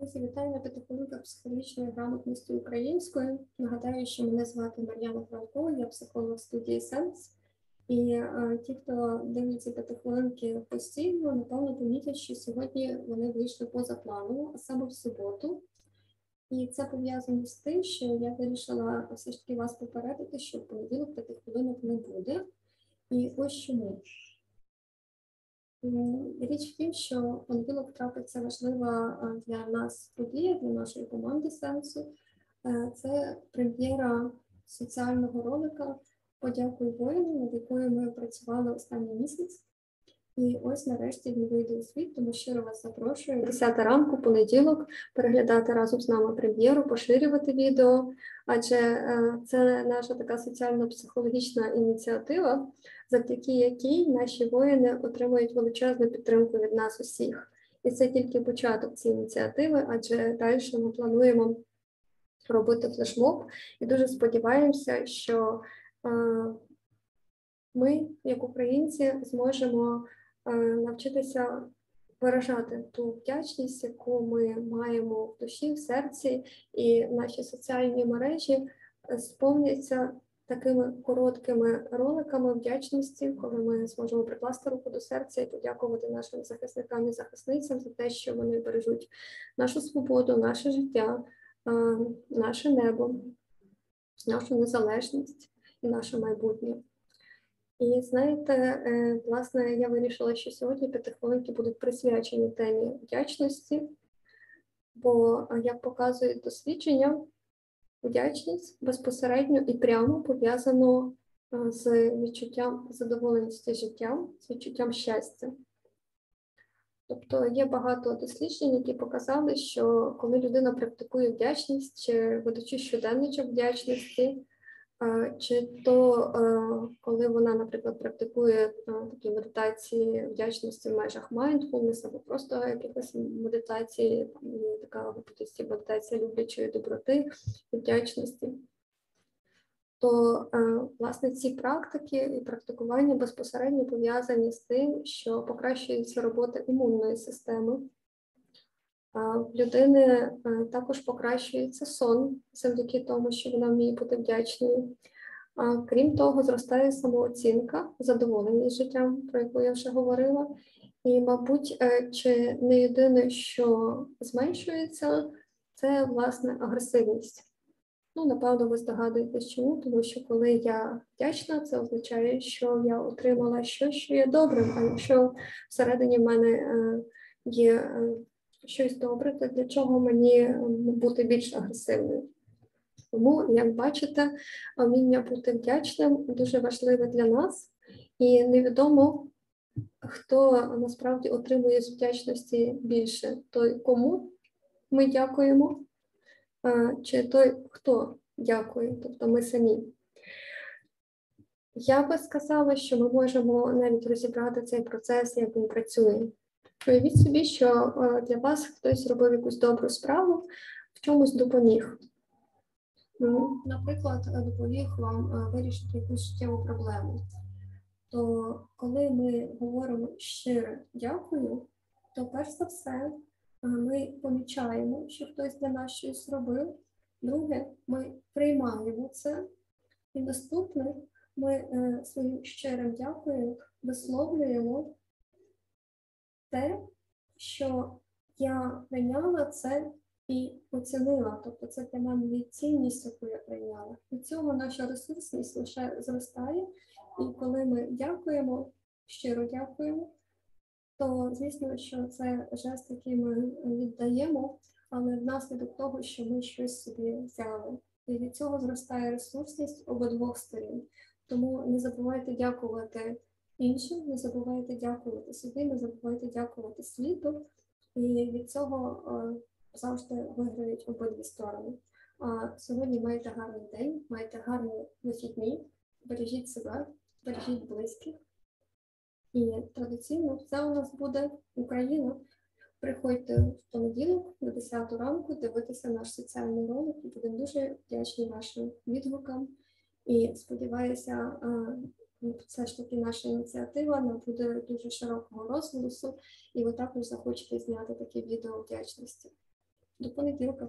Вітаю на п'ятихвилинках психологічної грамотності української. Нагадаю, що мене звати Мар'яна Франко, я психолог студії Сенс. І е, ті, хто дивиться п'ятихвилинки постійно, напевно, помітять, що сьогодні вони вийшли поза планом, а саме в суботу. І це пов'язано з тим, що я вирішила все ж таки вас попередити, що в понеділок п'ятихвилинок не буде. І ось чому. Річ в тім, що понеділок трапиться важлива для нас подія, для нашої команди сенсу. Е, це прем'єра соціального ролика Подякуй воїну, над якою ми працювали останній місяць. І ось нарешті він вийде у світ, тому щиро вас запрошую. 10 ранку, понеділок, переглядати разом з нами прем'єру, поширювати відео, адже е, це наша така соціально-психологічна ініціатива, завдяки якій наші воїни отримують величезну підтримку від нас усіх. І це тільки початок цієї ініціативи, адже далі ми плануємо робити флешмоб і дуже сподіваємося, що е, ми, як українці, зможемо навчитися виражати ту вдячність, яку ми маємо в душі, в серці, і наші соціальні мережі сповняться такими короткими роликами вдячності, коли ми зможемо прикласти руку до серця і подякувати нашим захисникам і захисницям за те, що вони бережуть нашу свободу, наше життя, наше небо, нашу незалежність і наше майбутнє. І знаєте, власне, я вирішила, що сьогодні п'ятихвилинки будуть присвячені темі вдячності, бо, як показують дослідження, вдячність безпосередньо і прямо пов'язано з відчуттям задоволеності життям, з відчуттям щастя. Тобто є багато досліджень, які показали, що коли людина практикує вдячність, чи ведучи щоденничок вдячності, чи то коли вона, наприклад, практикує такі медитації вдячності в межах mindfulness або просто якихось медитації, така медитація люблячої доброти вдячності, то власне ці практики і практикування безпосередньо пов'язані з тим, що покращується робота імунної системи. В людини е, також покращується сон завдяки тому, що вона вміє бути вдячною. Крім того, зростає самооцінка, задоволеність життям, про яку я вже говорила. І, мабуть, е, чи не єдине, що зменшується, це власне агресивність. Ну, напевно, ви здогадуєтесь, чому, тому що коли я вдячна, це означає, що я отримала щось, що є добрим. А якщо всередині в мене е, є щось добре, то для чого мені бути більш агресивною? Тому, як бачите, вміння бути вдячним дуже важливе для нас, і невідомо, хто насправді отримує з вдячності більше, той, кому ми дякуємо, чи той, хто дякує, тобто ми самі. Я би сказала, що ми можемо навіть розібрати цей процес, як він працює. Уявіть собі, що е, для вас хтось зробив якусь добру справу, в чомусь допоміг. Ну, Наприклад, допоміг вам е, вирішити якусь життєву проблему. То коли ми говоримо щире дякую, то перш за все е, ми помічаємо, що хтось для нас щось зробив. Друге, ми приймаємо це. І наступне, ми своїм щирим дякую висловлюємо те, що я прийняла це і оцінила. Тобто це для мене цінність, яку я прийняла. Від цього наша ресурсність лише зростає. І коли ми дякуємо, щиро дякуємо, то звісно, що це жест, який ми віддаємо, але внаслідок того, що ми щось собі взяли. І від цього зростає ресурсність обидвох сторін. Тому не забувайте дякувати іншим, не забувайте дякувати собі, не забувайте дякувати світу, і від цього е, завжди виграють обидві сторони. А сьогодні маєте гарний день, маєте гарні вихідні, бережіть себе, бережіть близьких. І традиційно це у нас буде Україна. Приходьте в понеділок на 10 ранку дивитися наш соціальний ролик будемо дуже вдячні вашим відгукам. І сподіваюся, е, все ж таки наша ініціатива набуде дуже широкого розголосу, і ви також захочете зняти таке відео вдячності. До понеділка.